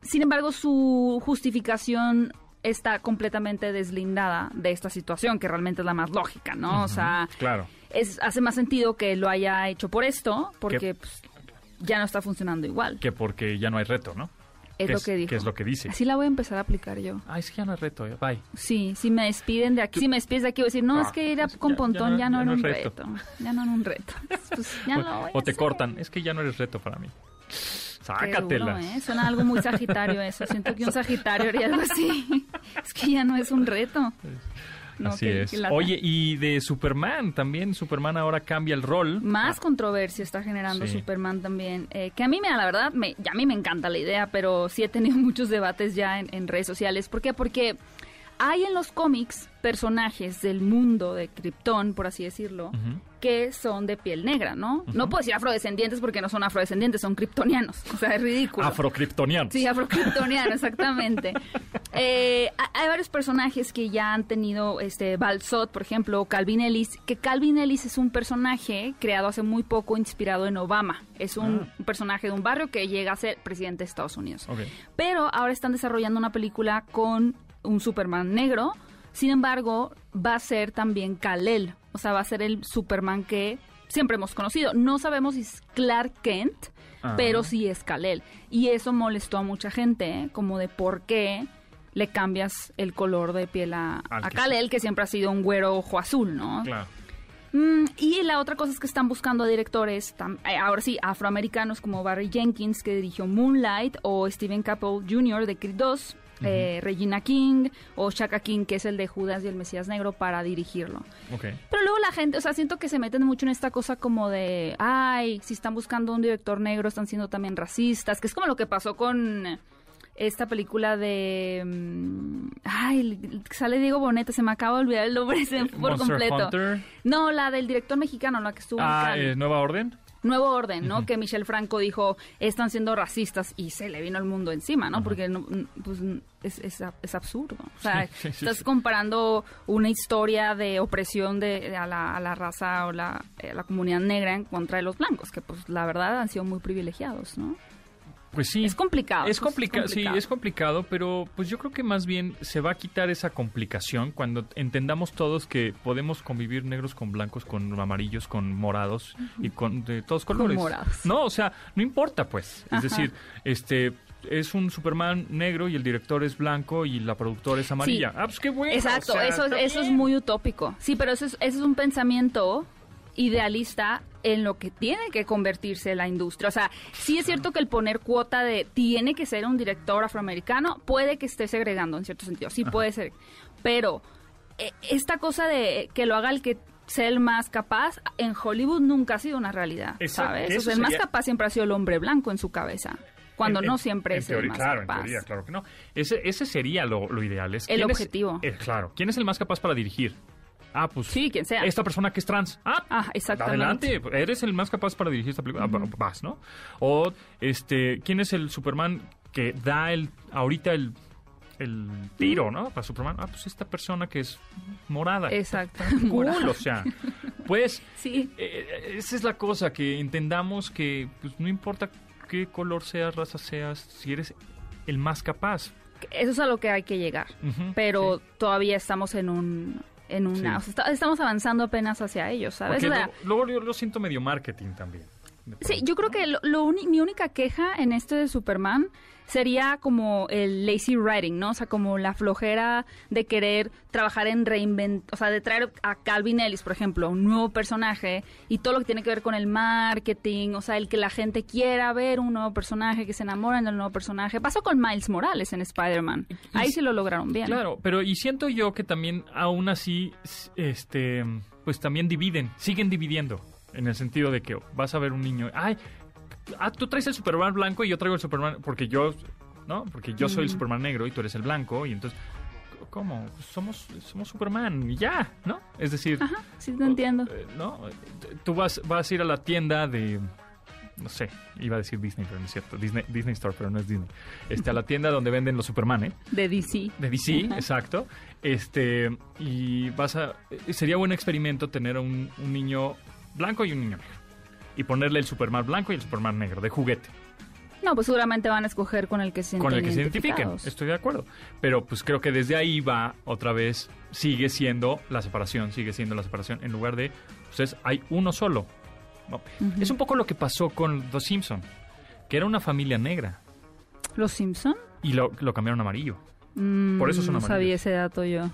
Sin embargo, su justificación está completamente deslindada de esta situación, que realmente es la más lógica, ¿no? O sea, Claro. es, hace más sentido que lo haya hecho por esto, porque pues, ya no está funcionando igual. Que porque ya no hay reto, ¿no? Es ¿Qué lo que dijo. ¿Qué es lo que dice? Así la voy a empezar a aplicar yo. Ah, es que ya no hay reto, eh, bye. Sí, si me despiden de aquí, si me despides de aquí, voy a decir, no, Ah, es que ir a con ya- ya Pontón no- ya no era no un es reto. reto. Ya no era un reto. Pues ya lo voy o a te hacer. cortan, es que ya no eres reto para mí. Sácatela. duro, ¿eh? Suena algo muy sagitario eso. Siento que un sagitario haría algo así. Es que ya no es un reto. No, Así es. Oye, y de Superman también. Superman ahora cambia el rol. Más Ah, controversia está generando Sí. Superman también. eh, que a mí, me la verdad, me, ya a mí me encanta la idea, pero sí he tenido muchos debates ya en, en redes sociales. ¿Por qué? Porque hay en los cómics personajes del mundo de Krypton, por así decirlo, que son de piel negra, ¿no? No puedo decir afrodescendientes porque no son afrodescendientes, son kryptonianos. O sea, es ridículo. Afrocriptonianos. Sí, afrocriptoniano, exactamente. Eh, ha- hay varios personajes que ya han tenido, este, Balsot, por ejemplo, o Calvin Ellis, que Calvin Ellis es un personaje creado hace muy poco inspirado en Obama. Es un, Ah. personaje de un barrio que llega a ser presidente de Estados Unidos. Pero ahora están desarrollando una película con un Superman negro. Sin embargo, va a ser también Kal-El. O sea, va a ser el Superman que siempre hemos conocido. No sabemos si es Clark Kent, Ah. pero sí es Kal-El. Y eso molestó a mucha gente, ¿eh? como de por qué le cambias el color de piel a, a que Kal-El, que siempre ha sido un güero ojo azul, ¿no? Claro. Mm, y la otra cosa es que están buscando a directores, tam- eh, ahora sí, afroamericanos como Barry Jenkins, que dirigió Moonlight, o Steven Caple Jr. de Creed 2, eh, Regina King, o Shaka King, que es el de Judas y el Mesías Negro, para dirigirlo. Ok. Pero luego la gente, o sea, siento que se meten mucho en esta cosa como de, ay, si están buscando un director negro, están siendo también racistas, que es como lo que pasó con esta película de... mm, ay, sale Diego Boneta, se me acaba de olvidar el nombre por Monster completo. Hunter. No, la del director mexicano, la que estuvo en Ah, Cannes. eh, Nueva Orden. Nuevo Orden, ¿no? Que Michelle Franco dijo, están siendo racistas y se le vino el mundo encima, ¿no? Porque no- pues, es, es, es absurdo. O sea, Sí, estás sí. comparando una historia de opresión de, a, la, a la raza o la, eh, la comunidad negra en contra de los blancos, que pues la verdad han sido muy privilegiados, ¿no? Pues sí. Es complicado. Es pues, complicado, sí, es complicado, pero pues yo creo que más bien se va a quitar esa complicación cuando entendamos todos que podemos convivir negros con blancos, con amarillos, con morados y con de todos Con colores. morados. No, o sea, no importa pues. Es Ajá. decir, este es un Superman negro y el director es blanco y la productora es amarilla. Sí. Ah, pues qué bueno. Exacto, o sea, eso, eso es muy utópico. Sí, pero eso es, eso es un pensamiento idealista en lo que tiene que convertirse la industria. O sea, sí es cierto que el poner cuota de tiene que ser un director afroamericano puede que esté segregando en cierto sentido, sí puede ser, pero eh, esta cosa de que lo haga el que sea el más capaz, en Hollywood nunca ha sido una realidad, ¿sabes? O sea, el más sería- capaz siempre ha sido el hombre blanco en su cabeza, cuando En- no siempre en es teoría, el más claro, capaz. en teoría, claro que no. Ese, ese sería lo, lo ideal. Es, El ¿quién es- objetivo. eh, claro. ¿Quién es el más capaz para dirigir? Ah, pues. Sí, quien sea. Esta persona que es trans. Ah, Ah, exactamente. Adelante, eres el más capaz para dirigir esta película. Ah, Vas, ¿no? O, este, ¿quién es el Superman que da el, ahorita el, el tiro, ¿no? Para Superman. Ah, pues esta persona que es morada. Exacto. Cool, o sea, pues Sí. eh, esa es la cosa, que entendamos que pues, no importa qué color seas, raza seas, si eres el más capaz. Eso es a lo que hay que llegar. Pero todavía estamos en un en una, Sí. o sea, está- estamos avanzando apenas hacia ellos, ¿sabes? O sea, luego, luego yo lo siento medio marketing también. Sí, yo creo que lo, lo mi única queja en este de Superman sería como el lazy writing, ¿no? O sea, como la flojera de querer trabajar en reinventar, o sea, de traer a Calvin Ellis, por ejemplo, un nuevo personaje y todo lo que tiene que ver con el marketing, o sea, el que la gente quiera ver un nuevo personaje, que se enamoren del nuevo personaje. Pasó con Miles Morales en Spider-Man. Ahí sí lo lograron bien. Claro, pero y siento yo que también aún así, este, pues también dividen, siguen dividiendo, en el sentido de que vas a ver un niño, ay, ah, tú traes el Superman blanco y yo traigo el Superman, porque yo, ¿no? Porque yo soy el. Superman negro y tú eres el blanco y entonces, ¿cómo? Somos, somos Superman y ya, ¿no? Es decir, Ajá, sí te entiendo. eh, ¿no? Tú vas, vas a ir a la tienda de, no sé, iba a decir Disney, pero no es cierto, Disney, Disney Store, pero no es Disney. Este, a la tienda donde venden los Superman, ¿eh? De DC. De DC, exacto. Este, y vas a. eh, Sería buen experimento tener un, un niño blanco y un niño negro. Y ponerle el Superman blanco y el Superman negro, de juguete, No, pues seguramente van a escoger con el que se con el que se identifiquen. Estoy de acuerdo. Pero pues creo que desde ahí va otra vez, sigue siendo la separación, sigue siendo la separación, en lugar de, pues hay uno solo. ¿no? Es un poco lo que pasó con Los Simpson, que era una familia negra ¿Los Simpson? y lo, lo cambiaron a amarillo. Mm, Por eso son No amarillos. sabía ese dato yo.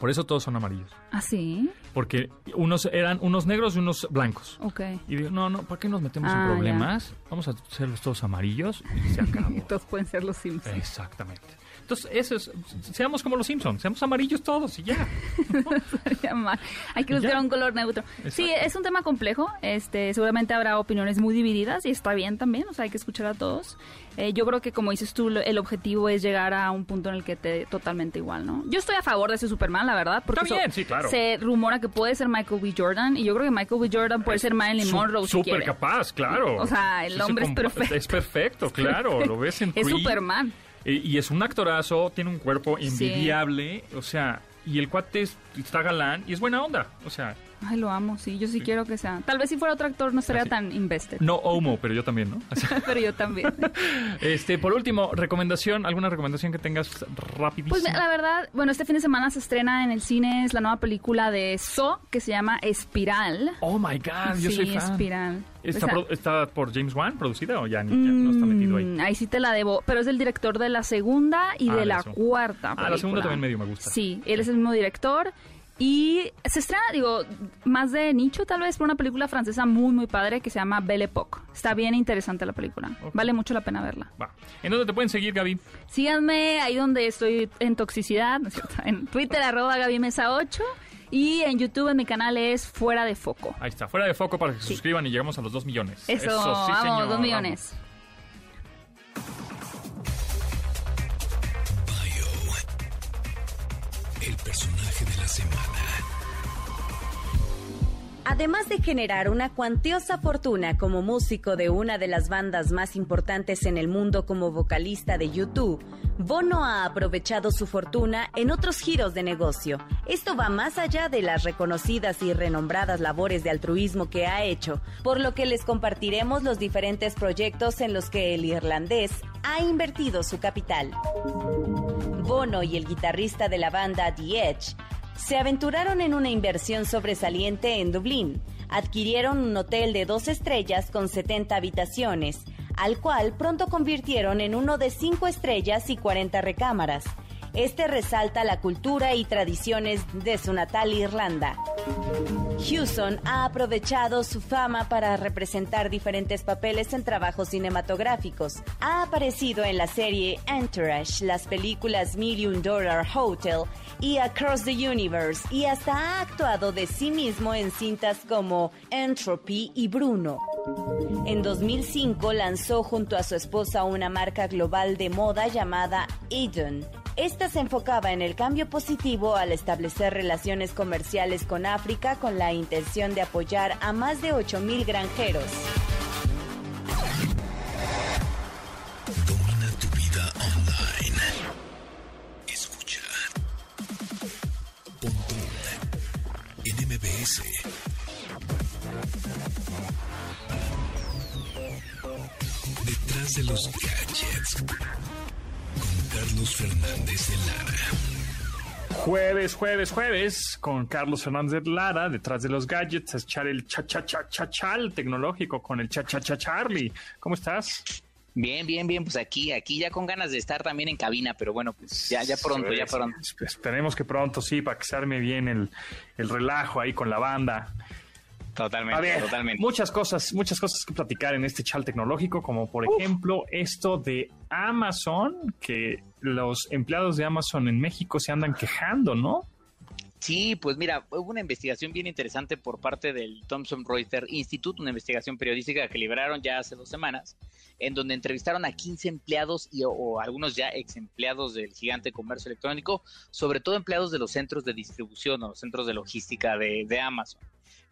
Por eso todos son amarillos. ¿Ah, sí? Porque unos eran unos negros y unos blancos. Ok. Y digo, no, no, ¿para qué nos metemos Ah, en problemas? Vamos a hacerlos todos amarillos y se acabó. Todos pueden ser los Simpsons. Exactamente. Entonces, eso es, seamos como los Simpsons, seamos amarillos todos y ya. Hay que Ya. buscar un color neutro. Sí, es un tema complejo. Este, seguramente habrá opiniones muy divididas y está bien también. O sea, hay que escuchar a todos. Eh, yo creo que, como dices tú, el objetivo es llegar a un punto en el que te totalmente igual, ¿no? Yo estoy a favor de ese Superman, la verdad. Porque Está bien, so- sí, claro. se rumora que puede ser Michael B. Jordan y yo creo que Michael B. Jordan puede ser Marilyn Su- Monroe si Súper quiere. capaz, claro. O sea, el Sí se hombre es perfecto. Es perfecto, claro. Lo ves en Es Creed, Superman. Y, y es un actorazo, tiene un cuerpo envidiable. O sea, y el cuate es- está galán y es buena onda. O sea, Ay, lo amo, sí. Yo sí, quiero que sea. Tal vez si fuera otro actor no estaría Así. tan invested. no homo, pero yo también, ¿no? Pero yo también. este, por último, recomendación, alguna recomendación que tengas rapidísimo. Pues la verdad, bueno, este fin de semana se estrena en el cine es la nueva película de So que se llama Espiral. Oh my God, yo sí, soy fan. Espiral. ¿Está, O sea, pro- está por James Wan producida o ya, ni, ya no está metido ahí? mm, sí te la debo, pero es el director de la segunda y Ah, de la cuarta. Ah, la segunda película. también medio me gusta. Sí, él es el mismo director. Y se estrena, digo, más de nicho tal vez, por una película francesa muy, muy padre que se llama Belle Époque. Está bien interesante la película. Vale mucho la pena verla. Va. ¿En dónde te pueden seguir, Gaby? Síganme ahí donde estoy en toxicidad, ¿no es cierto? En Twitter, arroba Gaby Mesa 8. Y en YouTube, en mi canal es Fuera de Foco. Ahí está, fuera de foco para que se suscriban y llegamos a los 2 millones. Eso, sí, vamos, señor, dos millones. Bio. Además de generar una cuantiosa fortuna como músico de una de las bandas más importantes en el mundo como vocalista de YouTube, Bono ha aprovechado su fortuna en otros giros de negocio. Esto va más allá de las reconocidas y renombradas labores de altruismo que ha hecho, por lo que les compartiremos los diferentes proyectos en los que el irlandés ha invertido su capital. Bono y el guitarrista de la banda The Edge se aventuraron en una inversión sobresaliente en Dublín. Adquirieron un hotel de dos estrellas con 70 habitaciones, al cual pronto convirtieron en uno de cinco estrellas y 40 recámaras. Este resalta la cultura y tradiciones de su natal Irlanda. Hewson ha aprovechado su fama para representar diferentes papeles en trabajos cinematográficos. Ha aparecido en la serie Entourage, las películas Million Dollar Hotel y Across the Universe y hasta ha actuado de sí mismo en cintas como Entropy y Bruno. En 2005 lanzó junto a su esposa una marca global de moda llamada Eden. Esta se enfocaba en el cambio positivo al establecer relaciones comerciales con África con la intención de apoyar a más de 8.000 granjeros. Jueves, jueves, jueves, con Carlos Fernández de Lara, detrás de los gadgets, a echar el cha cha cha cha chal tecnológico con el cha cha cha Charlie. ¿Cómo estás? Bien, bien, bien, pues aquí, aquí ya con ganas de estar también en cabina, pero bueno, pues ya, ya pronto, ya pronto. Esp- Esperemos que pronto, sí, para que se arme bien el, el relajo ahí con la banda. A Totalmente, ver, totalmente. muchas cosas, muchas cosas que platicar en este chal tecnológico, como por ejemplo esto de Amazon, que los empleados de Amazon en México se andan quejando, ¿no? Sí, pues mira, hubo una investigación bien interesante por parte del Thomson Reuters Institute, una investigación periodística que liberaron ya hace dos semanas, en donde entrevistaron a 15 empleados y, o, algunos ya ex empleados del gigante comercio electrónico, sobre todo empleados de los centros de distribución o los centros de logística de, Amazon.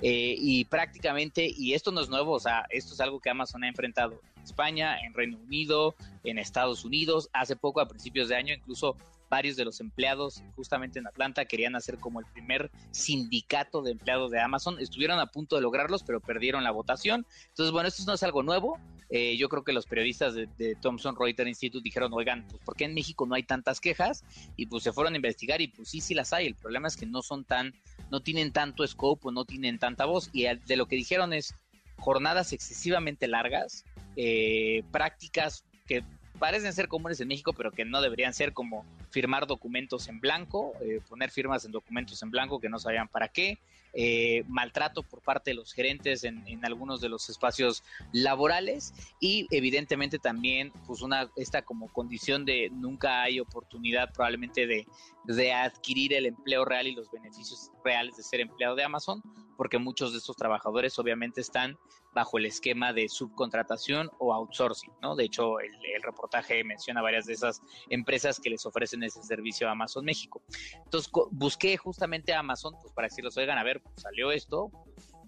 Eh, y prácticamente, y esto no es nuevo, o sea, esto es algo que Amazon ha enfrentado en España, en Reino Unido, en Estados Unidos, hace poco, a principios de año, incluso varios de los empleados justamente en Atlanta querían hacer como el primer sindicato de empleados de Amazon. Estuvieron a punto de lograrlos, pero perdieron la votación. Entonces, bueno, esto no es algo nuevo. Eh, yo creo que los periodistas de, Thomson Reuters Institute dijeron, oigan, pues ¿por qué en México no hay tantas quejas? Y pues se fueron a investigar y pues sí, sí las hay. El problema es que no son tan, no tienen tanto scope o no tienen tanta voz. Y de lo que dijeron es jornadas excesivamente largas, eh, prácticas que parecen ser comunes en México, pero que no deberían ser como firmar documentos en blanco, eh, poner firmas en documentos en blanco que no sabían para qué, eh, maltrato por parte de los gerentes en, algunos de los espacios laborales y evidentemente también pues una esta como condición de nunca hay oportunidad probablemente de, de adquirir el empleo real y los beneficios reales de ser empleado de Amazon porque muchos de estos trabajadores obviamente están bajo el esquema de subcontratación o outsourcing, ¿no? De hecho, el, reportaje menciona varias de esas empresas que les ofrecen ese servicio a Amazon México. Entonces, busqué justamente a Amazon, pues para decirles, oigan, a ver, pues, salió esto,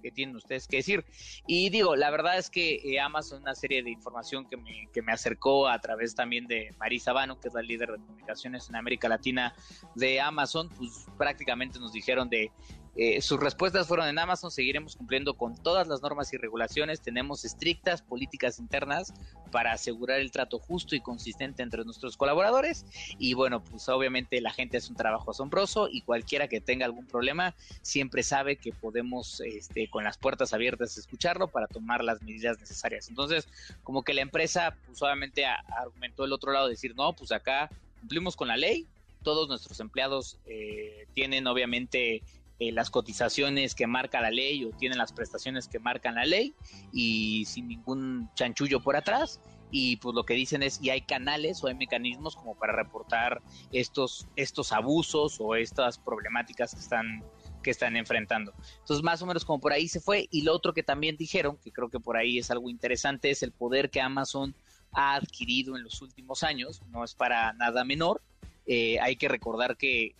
¿qué tienen ustedes que decir? Y digo, la verdad es que eh, Amazon, una serie de información que me, que me acercó a través también de Marisa Bano, que es la líder de comunicaciones en América Latina de Amazon, pues prácticamente nos dijeron de eh, sus respuestas fueron en Amazon, seguiremos cumpliendo con todas las normas y regulaciones, tenemos estrictas políticas internas para asegurar el trato justo y consistente entre nuestros colaboradores y bueno, pues obviamente la gente hace un trabajo asombroso y cualquiera que tenga algún problema siempre sabe que podemos este, con las puertas abiertas escucharlo para tomar las medidas necesarias. Entonces, como que la empresa pues obviamente argumentó el otro lado, decir, no, pues acá cumplimos con la ley, todos nuestros empleados eh, tienen obviamente eh, las cotizaciones que marca la ley o tienen las prestaciones que marcan la ley y sin ningún chanchullo por atrás y pues lo que dicen es y hay canales o hay mecanismos como para reportar estos estos abusos o estas problemáticas que están que están enfrentando. Entonces, más o menos como por ahí se fue. Y lo otro que también dijeron, que creo que por ahí es algo interesante, es el poder que Amazon ha adquirido en los últimos años. No es para nada menor. Eh, hay que recordar que,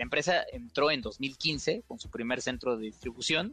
la empresa entró en 2015 con su primer centro de distribución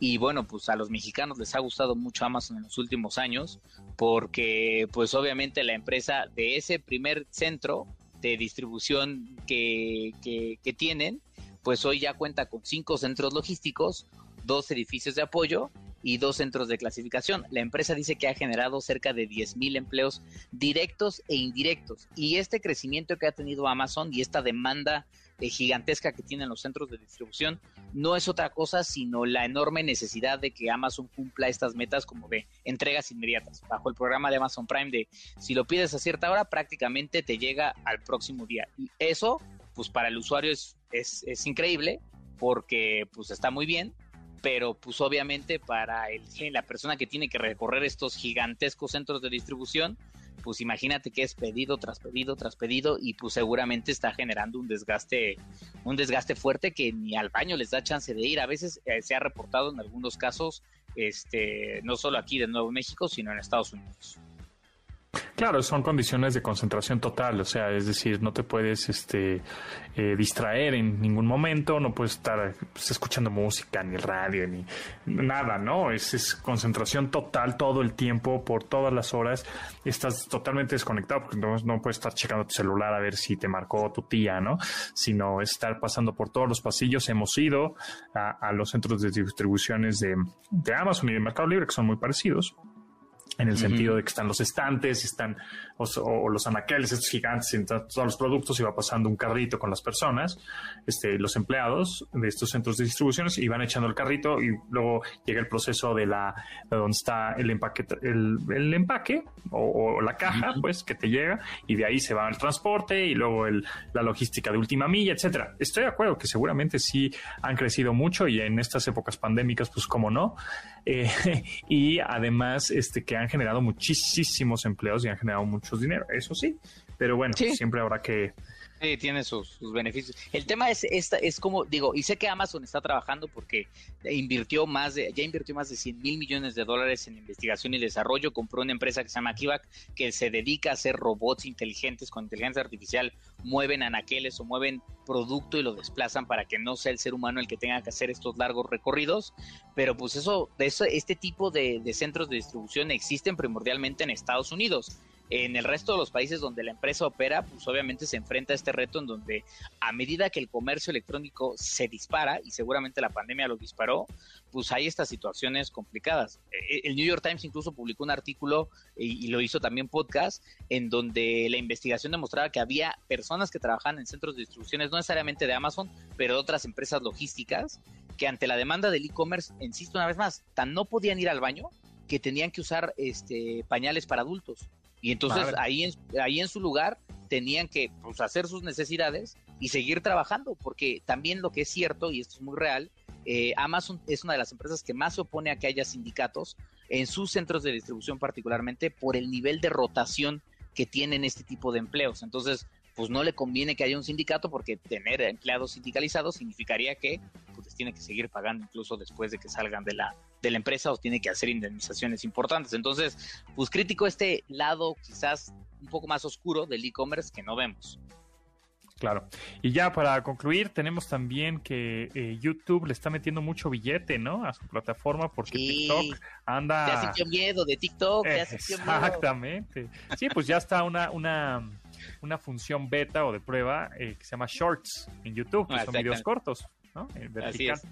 y bueno, pues a los mexicanos les ha gustado mucho Amazon en los últimos años porque pues obviamente la empresa de ese primer centro de distribución que, que, tienen, pues hoy ya cuenta con cinco centros logísticos, dos edificios de apoyo y dos centros de clasificación. La empresa dice que ha generado cerca de 10.000 empleos directos e indirectos. Y este crecimiento que ha tenido Amazon y esta demanda eh, gigantesca que tienen los centros de distribución no es otra cosa sino la enorme necesidad de que Amazon cumpla estas metas como de entregas inmediatas. Bajo el programa de Amazon Prime de si lo pides a cierta hora prácticamente te llega al próximo día. Y eso pues para el usuario es, es, es increíble porque pues está muy bien, pero pues obviamente para el, la persona que tiene que recorrer estos gigantescos centros de distribución, pues imagínate que es pedido tras pedido tras pedido y pues seguramente está generando un desgaste, un desgaste fuerte que ni al baño les da chance de ir. A veces eh, se ha reportado en algunos casos, este, no solo aquí de Nuevo México, sino en Estados Unidos. Claro, son condiciones de concentración total, o sea, es decir, no te puedes este, eh, distraer en ningún momento, no puedes estar pues, escuchando música, ni radio, ni nada, ¿no? Es, concentración total todo el tiempo, por todas las horas, estás totalmente desconectado, porque no, no puedes estar checando tu celular a ver si te marcó tu tía, ¿no? Sino estar pasando por todos los pasillos. Hemos ido a, los centros de distribuciones de, de Amazon y de Mercado Libre, que son muy parecidos en el sentido de que están los estantes, están o, los anaqueles, estos gigantes, en todos los productos, y va pasando un carrito con las personas, este, los empleados de estos centros de distribuciones, y van echando el carrito y luego llega el proceso de la de donde está el empaque, el, empaque o, la caja, pues, que te llega, y de ahí se va al transporte y luego el, la logística de última milla, etcétera. Estoy de acuerdo que seguramente sí han crecido mucho y en estas épocas pandémicas, pues, cómo no. Eh, y además, este, que han generado muchísimos empleos y han generado mucho dinero, eso sí, Pero bueno, siempre habrá que Sí, tiene sus, beneficios. El tema es esta, es como digo, y sé que Amazon está trabajando porque invirtió más de, ya invirtió más de 100 mil millones de dólares en investigación y desarrollo, compró una empresa que se llama Kivac, que se dedica a hacer robots inteligentes con inteligencia artificial, mueven anaqueles o mueven producto y lo desplazan para que no sea el ser humano el que tenga que hacer estos largos recorridos, pero pues eso, de eso este tipo de centros de distribución existen primordialmente en Estados Unidos en el resto de los países donde la empresa opera, pues obviamente se enfrenta a este reto en donde a medida que el comercio electrónico se dispara, y seguramente la pandemia lo disparó, pues hay estas situaciones complicadas. E, el New York Times incluso publicó un artículo y, lo hizo también podcast, en donde la investigación demostraba que había personas que trabajaban en centros de distribuciones, no necesariamente de Amazon, pero de otras empresas logísticas, que ante la demanda del e-commerce, insisto una vez más, tan no podían ir al baño que tenían que usar este, pañales para adultos. Y entonces ahí en, ahí en su lugar tenían que pues, hacer sus necesidades y seguir trabajando, porque también lo que es cierto, y esto es muy real, eh, Amazon es una de las empresas que más se opone a que haya sindicatos en sus centros de distribución particularmente por el nivel de rotación que tienen este tipo de empleos. Entonces, pues no le conviene que haya un sindicato porque tener empleados sindicalizados significaría que pues, tiene que seguir pagando incluso después de que salgan de la, de la empresa o tiene que hacer indemnizaciones importantes. Entonces, pues crítico este lado quizás un poco más oscuro del e-commerce que no vemos. Claro. Y ya para concluir, tenemos también que eh, YouTube le está metiendo mucho billete, ¿no? A su plataforma porque TikTok anda... Te hace miedo de TikTok, hace Exactamente. Sí, pues ya está una, una una función beta o de prueba eh, que se llama Shorts en YouTube, que ah, son videos cortos, ¿no? Así es.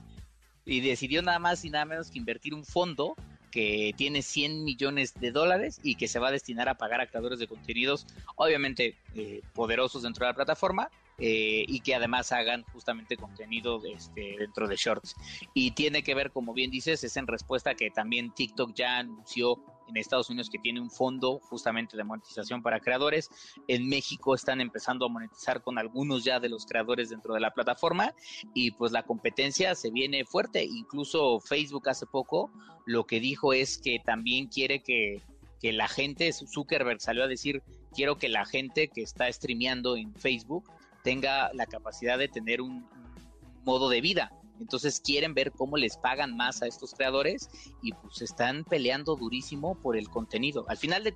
Y decidió nada más y nada menos que invertir un fondo que tiene 100 millones de dólares y que se va a destinar a pagar a creadores de contenidos, obviamente eh, poderosos dentro de la plataforma, eh, y que además hagan justamente contenido este, dentro de Shorts. Y tiene que ver, como bien dices, es en respuesta que también TikTok ya anunció en Estados Unidos que tiene un fondo justamente de monetización para creadores. En México están empezando a monetizar con algunos ya de los creadores dentro de la plataforma y pues la competencia se viene fuerte. Incluso Facebook hace poco lo que dijo es que también quiere que, que la gente, Zuckerberg salió a decir, quiero que la gente que está streameando en Facebook tenga la capacidad de tener un modo de vida entonces quieren ver cómo les pagan más a estos creadores y pues están peleando durísimo por el contenido. Al final de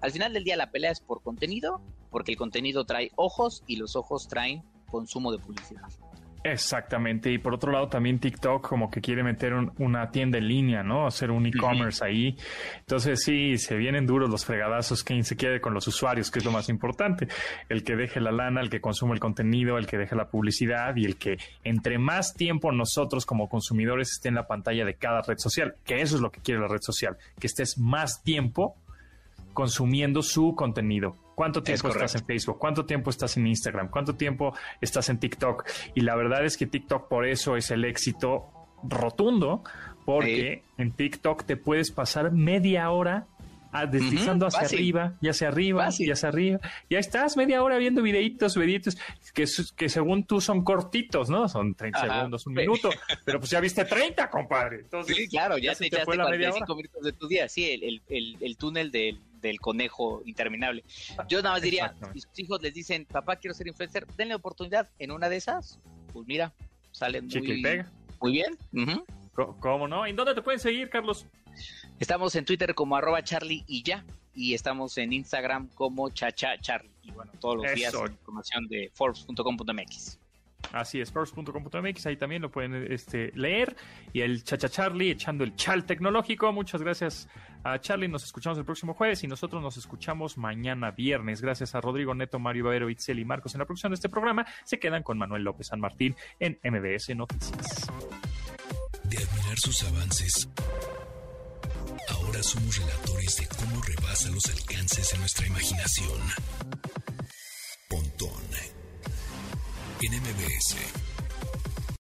al final del día la pelea es por contenido, porque el contenido trae ojos y los ojos traen consumo de publicidad. Exactamente, y por otro lado también TikTok como que quiere meter una tienda en línea, ¿no? Hacer un e-commerce ahí. Entonces sí, se vienen duros los fregadazos, quien se quede con los usuarios, que es lo más importante. El que deje la lana, el que consume el contenido, el que deje la publicidad y el que entre más tiempo nosotros como consumidores esté en la pantalla de cada red social, que eso es lo que quiere la red social, que estés más tiempo consumiendo su contenido. ¿Cuánto tiempo estás en Facebook? ¿Cuánto tiempo estás en Instagram? ¿Cuánto tiempo estás en TikTok? Y la verdad es que TikTok por eso es el éxito rotundo, porque en TikTok te puedes pasar media hora ah, deslizando hacia arriba y hacia arriba y hacia arriba. Y ahí estás media hora viendo videitos, videitos que, que según tú son cortitos, ¿no? Son 30 segundos, un minuto. Pero pues ya viste 30, compadre. Entonces, sí, claro, ya, te, te la media hora. minutos de tu día. Sí, el, el, el túnel del del conejo interminable. Yo nada más diría, si sus hijos les dicen, papá, quiero ser influencer, denle oportunidad en una de esas, pues mira, salen muy, muy bien. ¿Cómo no? ¿En dónde te pueden seguir, Carlos? Estamos en Twitter como arroba Charlie y ya, y estamos en Instagram como Chacha Charlie. Y bueno, todos los días información de Forbes.com.mx. Así es, first.com.mx, ahí también lo pueden este, leer. Y el Chacha Charlie echando el chal tecnológico. Muchas gracias a Charlie. Nos escuchamos el próximo jueves y nosotros nos escuchamos mañana viernes. Gracias a Rodrigo Neto, Mario Babero, Itzel y Marcos en la producción de este programa. Se quedan con Manuel López San Martín en MBS Noticias. De admirar sus avances, ahora somos relatores de cómo rebasa los alcances de nuestra imaginación. Pontón en MBS.